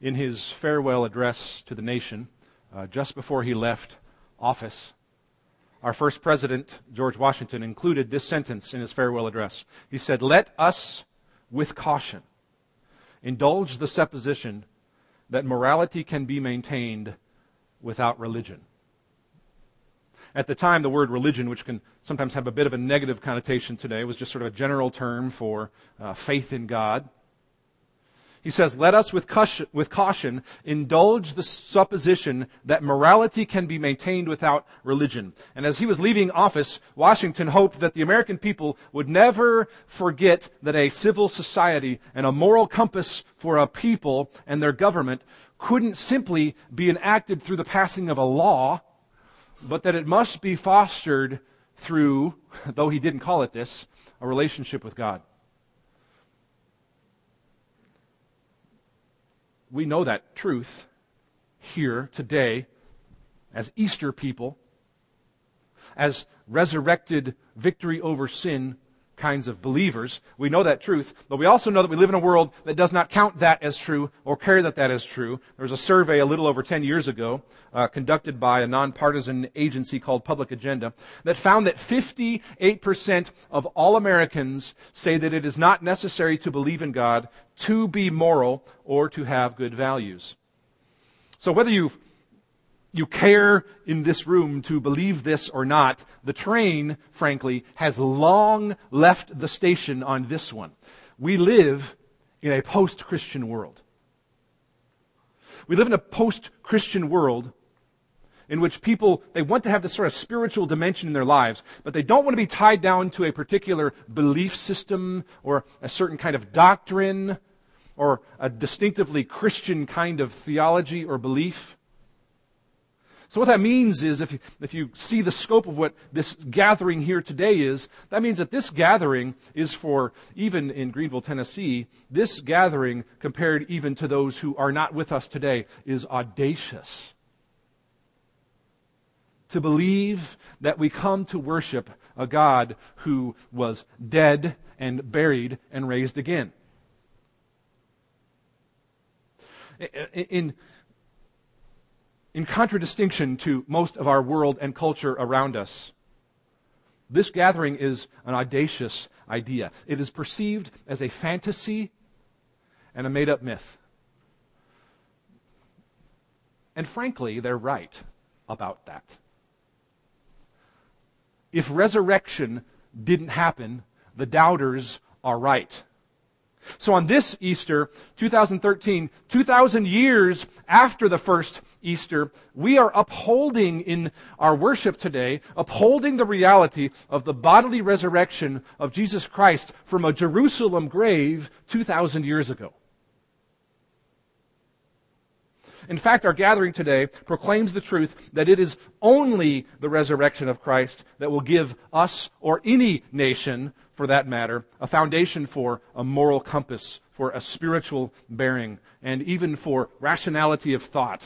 in his farewell address to the nation, uh, just before he left office, our first president, George Washington, included this sentence in his farewell address. He said, Let us, with caution, indulge the supposition that morality can be maintained without religion. At the time, the word religion, which can sometimes have a bit of a negative connotation today, was just sort of a general term for uh, faith in God. He says, let us with caution, with caution, indulge the supposition that morality can be maintained without religion. And as he was leaving office, Washington hoped that the American people would never forget that a civil society and a moral compass for a people and their government couldn't simply be enacted through the passing of a law, but that it must be fostered through, though he didn't call it this, a relationship with God. We know that truth here today as Easter people, as resurrected victory over sin kinds of believers. We know that truth, but we also know that we live in a world that does not count that as true or care that that is true. There was a survey a little over 10 years ago, uh, conducted by a nonpartisan agency called Public Agenda, that found that 58% of all Americans say that it is not necessary to believe in God to be moral or to have good values. So whether you've you care in this room to believe this or not, the train, frankly, has long left the station on this one. We live in a post-Christian world. We live in a post-Christian world in which people, they want to have this sort of spiritual dimension in their lives, but they don't want to be tied down to a particular belief system or a certain kind of doctrine or a distinctively Christian kind of theology or belief. So what that means is if you, if you see the scope of what this gathering here today is, that means that this gathering is for, even in Greeneville, Tennessee, this gathering compared even to those who are not with us today is audacious. To believe that we come to worship a God who was dead and buried and raised again. In, in contradistinction to most of our world and culture around us. This gathering is an audacious idea. It is perceived as a fantasy and a made up myth. And frankly, they're right about that. If resurrection didn't happen, the doubters are right. So on this Easter, 2013, 2,000 years after the first Easter, we are upholding in our worship today, upholding the reality of the bodily resurrection of Jesus Christ from a Jerusalem grave 2,000 years ago. In fact, our gathering today proclaims the truth that it is only the resurrection of Christ that will give us or any nation for that matter, a foundation for a moral compass, for a spiritual bearing, and even for rationality of thought.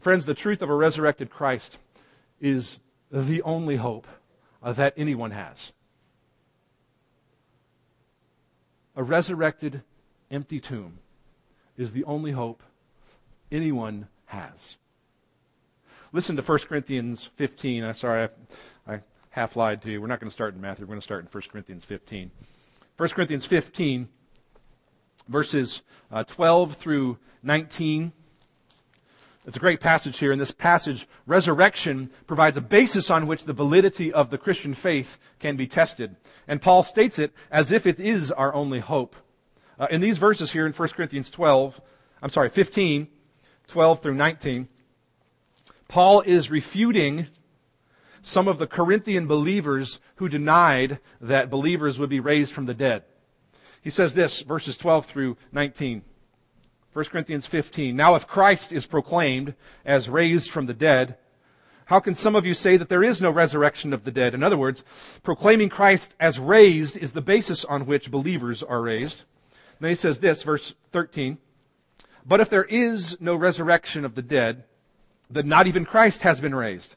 Friends, the truth of a resurrected Christ is the only hope uh, that anyone has. A resurrected, empty tomb is the only hope anyone has. Listen to 1 Corinthians 15. I'm sorry, I, half lied to you. We're not going to start in Matthew. We're going to start in 1 Corinthians 15. 1 Corinthians 15, verses uh, 12 through 19. It's a great passage here. In this passage, resurrection provides a basis on which the validity of the Christian faith can be tested. And Paul states it as if it is our only hope. Uh, in these verses here in 1 Corinthians 12, I'm sorry, 15, 12 through 19, Paul is refuting some of the Corinthian believers who denied that believers would be raised from the dead. He says this, verses 12 through 19. 1 Corinthians 15. Now if Christ is proclaimed as raised from the dead, how can some of you say that there is no resurrection of the dead? In other words, proclaiming Christ as raised is the basis on which believers are raised. then he says this, verse 13. But if there is no resurrection of the dead, then not even Christ has been raised.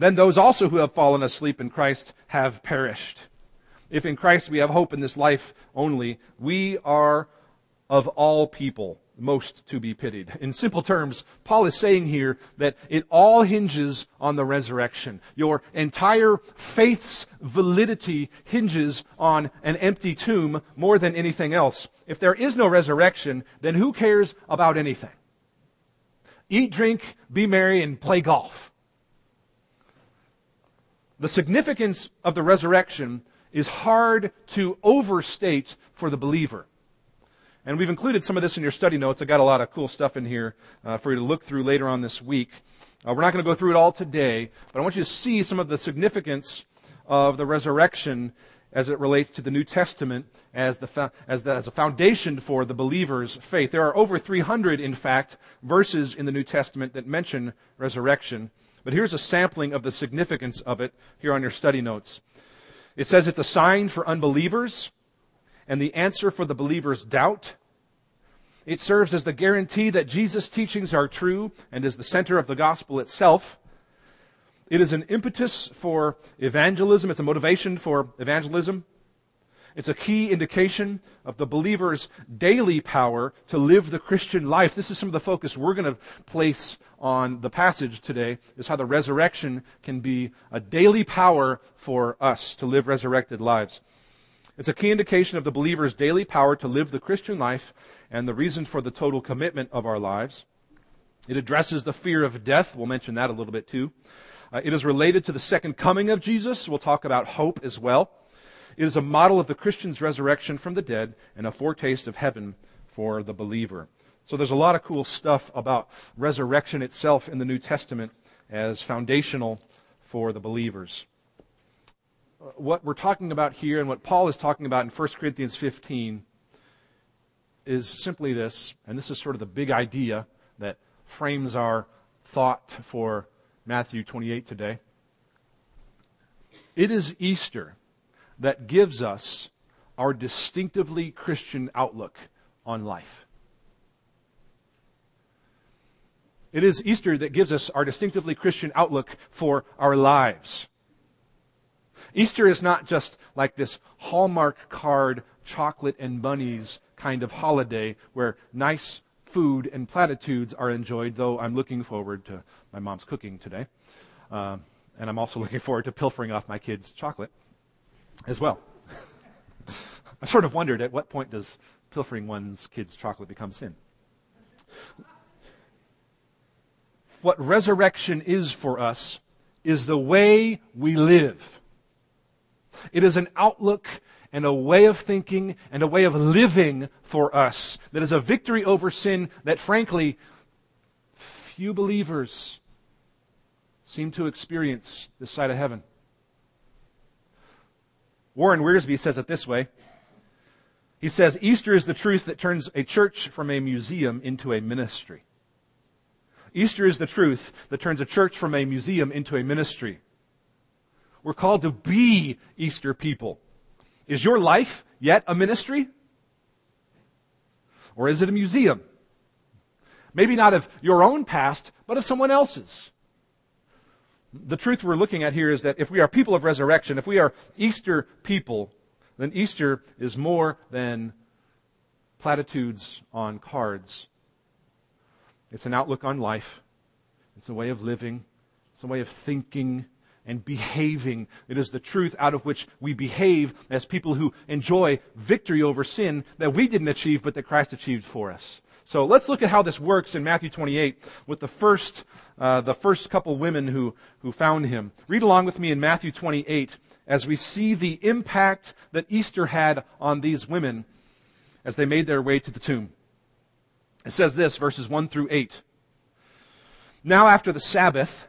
Then those also who have fallen asleep in Christ have perished. If in Christ we have hope in this life only, we are of all people most to be pitied. In simple terms, Paul is saying here that it all hinges on the resurrection. Your entire faith's validity hinges on an empty tomb more than anything else. If there is no resurrection, then who cares about anything? Eat, drink, be merry, and play golf. The significance of the resurrection is hard to overstate for the believer. And we've included some of this in your study notes. I got a lot of cool stuff in here uh, for you to look through later on this week. Uh, we're not going to go through it all today, but I want you to see some of the significance of the resurrection as it relates to the New Testament as, the, as, the, as a foundation for the believer's faith. There are over 300, in fact, verses in the New Testament that mention resurrection. But here's a sampling of the significance of it here on your study notes. It says it's a sign for unbelievers and the answer for the believer's doubt. It serves as the guarantee that Jesus' teachings are true and is the center of the gospel itself. It is an impetus for evangelism. It's a motivation for evangelism. It's a key indication of the believer's daily power to live the Christian life. This is some of the focus we're going to place on the passage today, is how the resurrection can be a daily power for us to live resurrected lives. It's a key indication of the believer's daily power to live the Christian life and the reason for the total commitment of our lives. It addresses the fear of death. We'll mention that a little bit too. Uh, it is related to the second coming of Jesus. We'll talk about hope as well. It is a model of the Christian's resurrection from the dead and a foretaste of heaven for the believer. So there's a lot of cool stuff about resurrection itself in the New Testament as foundational for the believers what we're talking about here and what Paul is talking about in 1 Corinthians 15 is simply this, and this is sort of the big idea that frames our thought for Matthew 28 today. It is Easter that gives us our distinctively Christian outlook on life. It is Easter that gives us our distinctively Christian outlook for our lives. Easter is not just like this Hallmark card, chocolate and bunnies kind of holiday where nice food and platitudes are enjoyed, though I'm looking forward to my mom's cooking today. Uh, and I'm also looking forward to pilfering off my kids' chocolate as well. I sort of wondered at what point does pilfering one's kids' chocolate become sin? What resurrection is for us is the way we live. It is an outlook and a way of thinking and a way of living for us that is a victory over sin that frankly few believers seem to experience this side of heaven. Warren Wiersbe says it this way. He says, Easter is the truth that turns a church from a museum into a ministry. Easter is the truth that turns a church from a museum into a ministry. We're called to be Easter people. Is your life yet a ministry? Or is it a museum? Maybe not of your own past, but of someone else's. The truth we're looking at here is that if we are people of resurrection, if we are Easter people, then Easter is more than platitudes on cards. It's an outlook on life. It's a way of living. It's a way of thinking and behaving. It is the truth out of which we behave as people who enjoy victory over sin that we didn't achieve, but that Christ achieved for us. So let's look at how this works in Matthew 28 with the first, uh, the first couple women who, who found him. Read along with me in Matthew 28 as we see the impact that Easter had on these women as they made their way to the tomb. It says this, verses 1 through 8. Now after the Sabbath,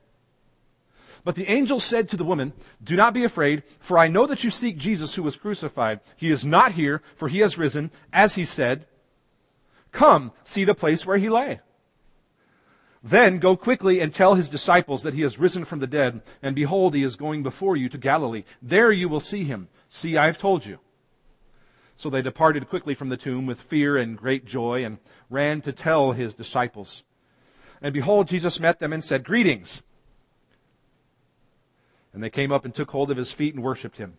But the angel said to the woman, Do not be afraid, for I know that you seek Jesus who was crucified. He is not here, for he has risen, as he said. Come, see the place where he lay. Then go quickly and tell his disciples that he has risen from the dead, and behold, he is going before you to Galilee. There you will see him. See, I have told you. So they departed quickly from the tomb with fear and great joy, and ran to tell his disciples. And behold, Jesus met them and said, Greetings. And they came up and took hold of his feet and worshiped him.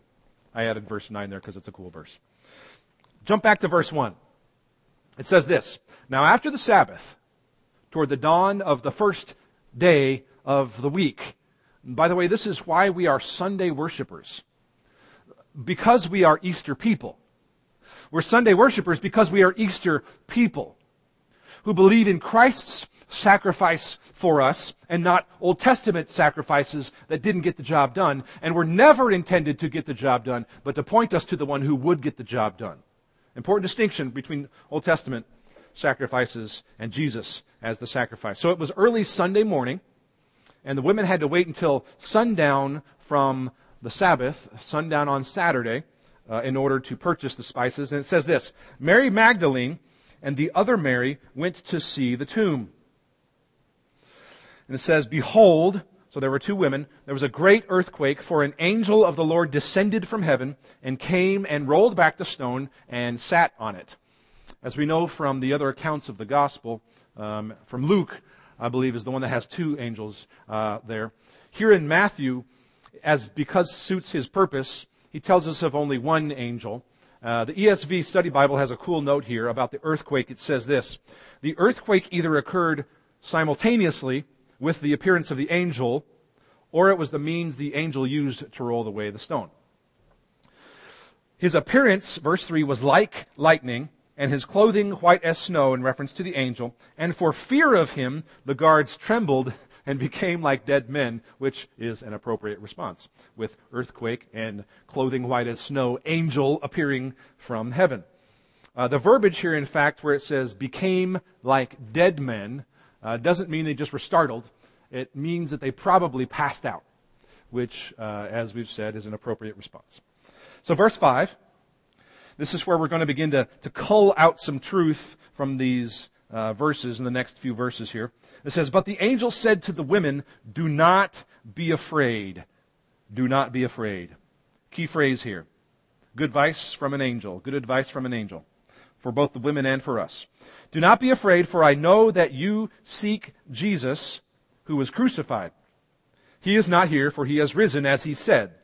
I added verse 9 there because it's a cool verse. Jump back to verse 1. It says this Now after the Sabbath, toward the dawn of the first day of the week. by the way, this is why we are Sunday worshipers. Because we are Easter people. We're Sunday worshipers because we are Easter people who believe in Christ's sacrifice for us and not Old Testament sacrifices that didn't get the job done and were never intended to get the job done, but to point us to the one who would get the job done. Important distinction between Old Testament sacrifices and Jesus as the sacrifice. So it was early Sunday morning, and the women had to wait until sundown from the Sabbath, sundown on Saturday, uh, in order to purchase the spices. And it says this Mary Magdalene and the other Mary went to see the tomb. And it says, Behold, so there were two women, there was a great earthquake, for an angel of the Lord descended from heaven and came and rolled back the stone and sat on it. As we know from the other accounts of the gospel, um, from Luke, I believe, is the one that has two angels uh, there. Here in Matthew, as because suits his purpose, he tells us of only one angel. Uh, the ESV Study Bible has a cool note here about the earthquake. It says this: the earthquake either occurred simultaneously with the appearance of the angel, or it was the means the angel used to roll away the stone. His appearance, verse 3, was like lightning, and his clothing white as snow, in reference to the angel. And for fear of him, the guards trembled and became like dead men, which is an appropriate response, with earthquake and clothing white as snow, angel appearing from heaven. Uh, the verbiage here, in fact, where it says became like dead men, uh, doesn't mean they just were startled. It means that they probably passed out, which, uh, as we've said, is an appropriate response. So verse 5 this is where we're going to begin to, to cull out some truth from these uh, verses in the next few verses here. It says, But the angel said to the women, Do not be afraid. Do not be afraid. Key phrase here. Good advice from an angel. Good advice from an angel. For both the women and for us. Do not be afraid, for I know that you seek Jesus, who was crucified. He is not here, for he has risen, as he said.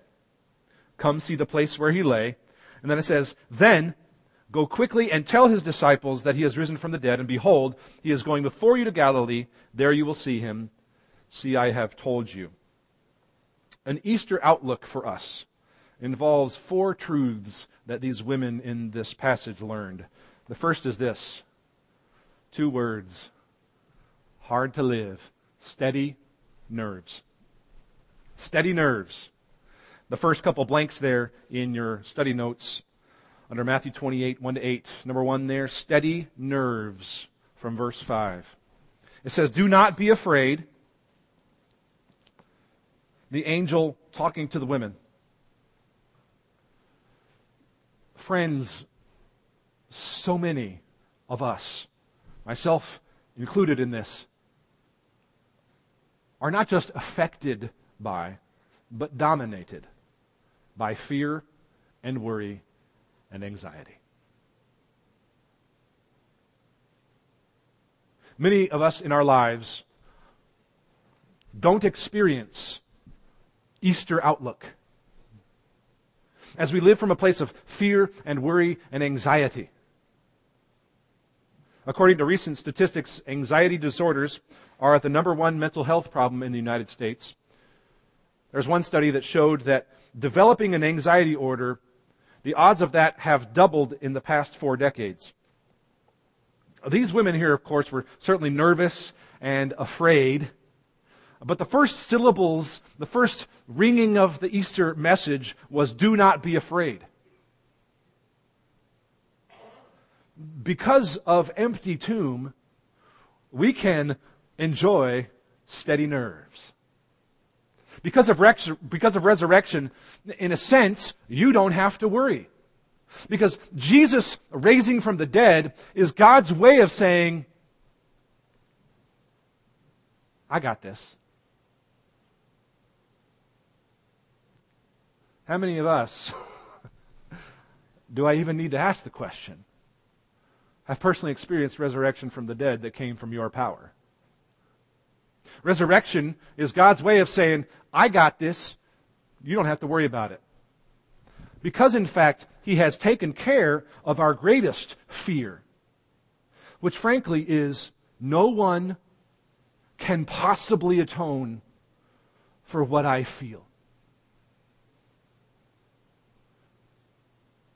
Come see the place where he lay and then it says, Then go quickly and tell his disciples that he has risen from the dead, and behold, he is going before you to Galilee. There you will see him. See, I have told you. An Easter outlook for us involves four truths that these women in this passage learned. The first is this two words hard to live steady nerves. Steady nerves the first couple blanks there in your study notes under Matthew 28, 1 to 8. Number one there, steady nerves from verse 5. It says, Do not be afraid. The angel talking to the women. Friends, so many of us, myself included in this, are not just affected by, but dominated by fear and worry and anxiety. Many of us in our lives don't experience Easter outlook as we live from a place of fear and worry and anxiety. According to recent statistics, anxiety disorders are at the number one mental health problem in the United States. There's one study that showed that developing an anxiety order, the odds of that have doubled in the past four decades. These women here, of course, were certainly nervous and afraid. But the first syllables, the first ringing of the Easter message was, do not be afraid. Because of empty tomb, we can enjoy steady nerves. Because of, because of resurrection, in a sense, you don't have to worry. Because Jesus raising from the dead is God's way of saying, I got this. How many of us do I even need to ask the question? Have personally experienced resurrection from the dead that came from your power. Resurrection is God's way of saying, I got this. You don't have to worry about it. Because in fact, He has taken care of our greatest fear, which frankly is no one can possibly atone for what I feel.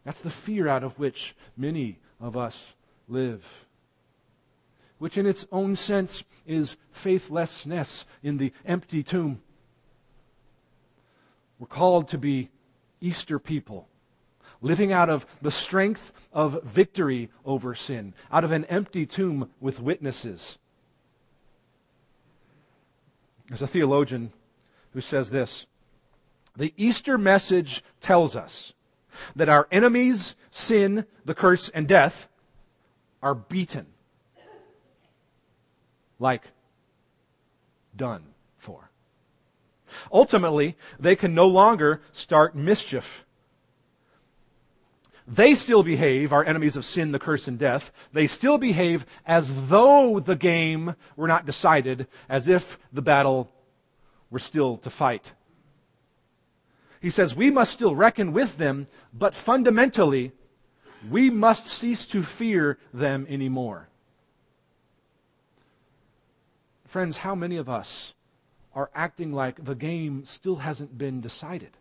That's the fear out of which many of us live, which in its own sense is faithlessness in the empty tomb. We're called to be Easter people, living out of the strength of victory over sin, out of an empty tomb with witnesses. There's a theologian who says this The Easter message tells us that our enemies, sin, the curse, and death, are beaten. Like done for. Ultimately, they can no longer start mischief. They still behave, our enemies of sin, the curse, and death, they still behave as though the game were not decided, as if the battle were still to fight. He says we must still reckon with them, but fundamentally, we must cease to fear them anymore. Friends, how many of us are acting like the game still hasn't been decided?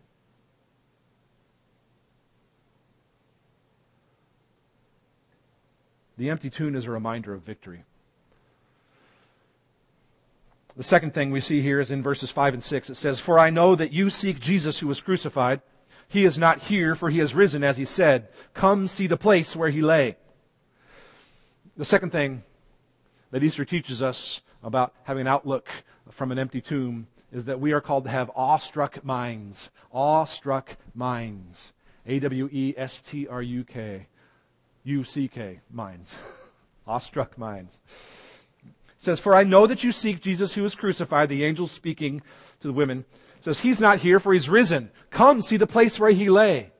The empty tomb is a reminder of victory. The second thing we see here is in verses 5 and 6. It says, For I know that you seek Jesus who was crucified. He is not here, for he has risen, as he said. Come see the place where he lay. The second thing that Easter teaches us about having an outlook from an empty tomb is that we are called to have awestruck minds. Awestruck minds. A W E S T R U K. U C K. Minds. awestruck minds says, For I know that you seek Jesus who was crucified, the angel speaking to the women. says, He's not here, for he's risen. Come see the place where he lay.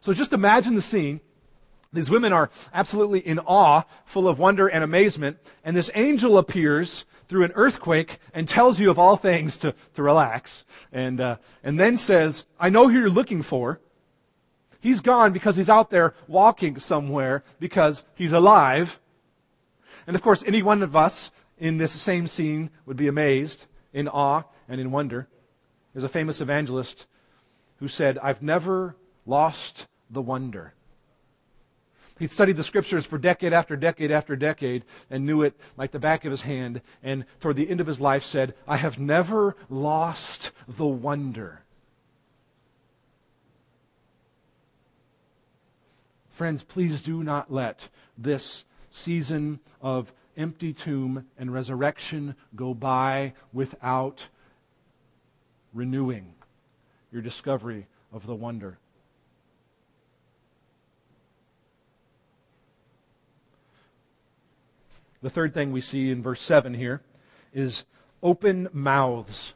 So just imagine the scene. These women are absolutely in awe, full of wonder and amazement, and this angel appears through an earthquake and tells you of all things to, to relax, and, uh, and then says, I know who you're looking for. He's gone because he's out there walking somewhere because he's alive. And of course, any one of us in this same scene would be amazed, in awe, and in wonder. There's a famous evangelist who said, I've never lost the wonder. He'd studied the scriptures for decade after decade after decade and knew it like the back of his hand. And toward the end of his life said, I have never lost the wonder. Friends, please do not let this season of empty tomb and resurrection go by without renewing your discovery of the wonder. The third thing we see in verse 7 here is open mouths.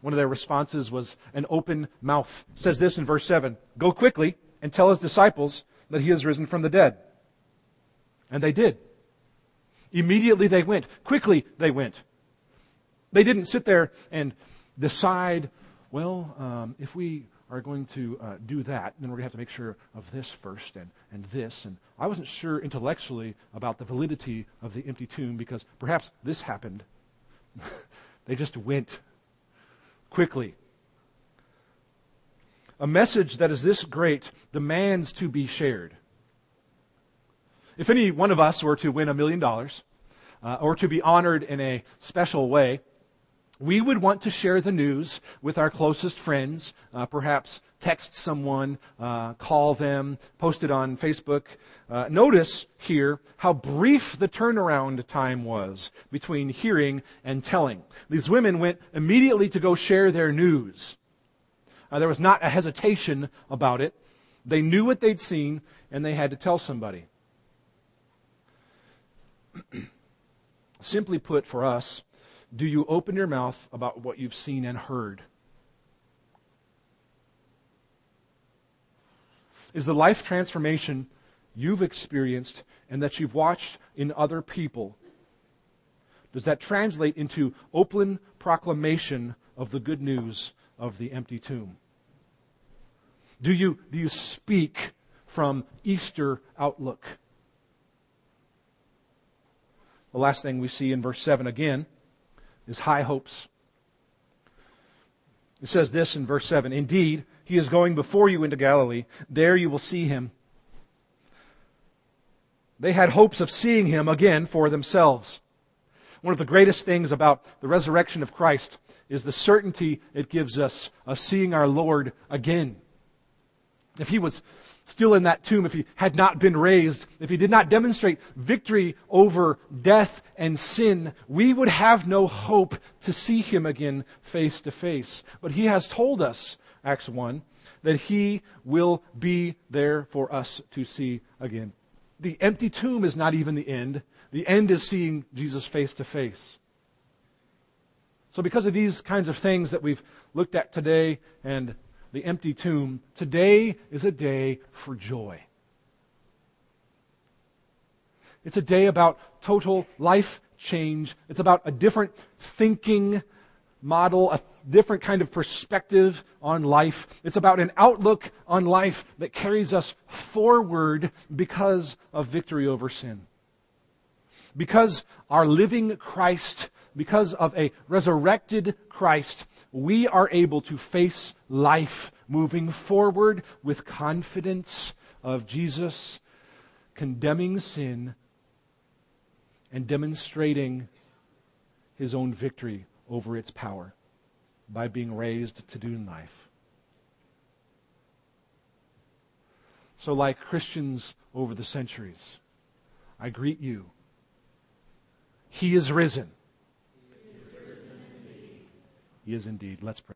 One of their responses was an open mouth. It says this in verse 7 Go quickly and tell his disciples that he has risen from the dead. And they did. Immediately they went. Quickly they went. They didn't sit there and decide, well, um, if we are going to uh, do that, then we're going to have to make sure of this first and, and this. And I wasn't sure intellectually about the validity of the empty tomb because perhaps this happened. they just went quickly. A message that is this great demands to be shared. If any one of us were to win a million dollars, uh, or to be honored in a special way, we would want to share the news with our closest friends, uh, perhaps text someone, uh, call them, post it on Facebook. Uh, notice here how brief the turnaround time was between hearing and telling. These women went immediately to go share their news. Uh, there was not a hesitation about it. They knew what they'd seen and they had to tell somebody. Simply put, for us, do you open your mouth about what you've seen and heard? Is the life transformation you've experienced and that you've watched in other people, does that translate into open proclamation of the good news of the empty tomb? Do you, do you speak from Easter outlook? The last thing we see in verse 7 again is high hopes. It says this in verse 7 Indeed, he is going before you into Galilee. There you will see him. They had hopes of seeing him again for themselves. One of the greatest things about the resurrection of Christ is the certainty it gives us of seeing our Lord again. If he was still in that tomb, if he had not been raised, if he did not demonstrate victory over death and sin, we would have no hope to see him again face to face. But he has told us, Acts 1, that he will be there for us to see again. The empty tomb is not even the end. The end is seeing Jesus face to face. So because of these kinds of things that we've looked at today and the empty tomb, today is a day for joy. It's a day about total life change. It's about a different thinking model, a different kind of perspective on life. It's about an outlook on life that carries us forward because of victory over sin. Because our living Christ, because of a resurrected Christ, we are able to face life moving forward with confidence of Jesus condemning sin and demonstrating his own victory over its power by being raised to new life. So, like Christians over the centuries, I greet you. He is, risen he is indeed. Let's pray.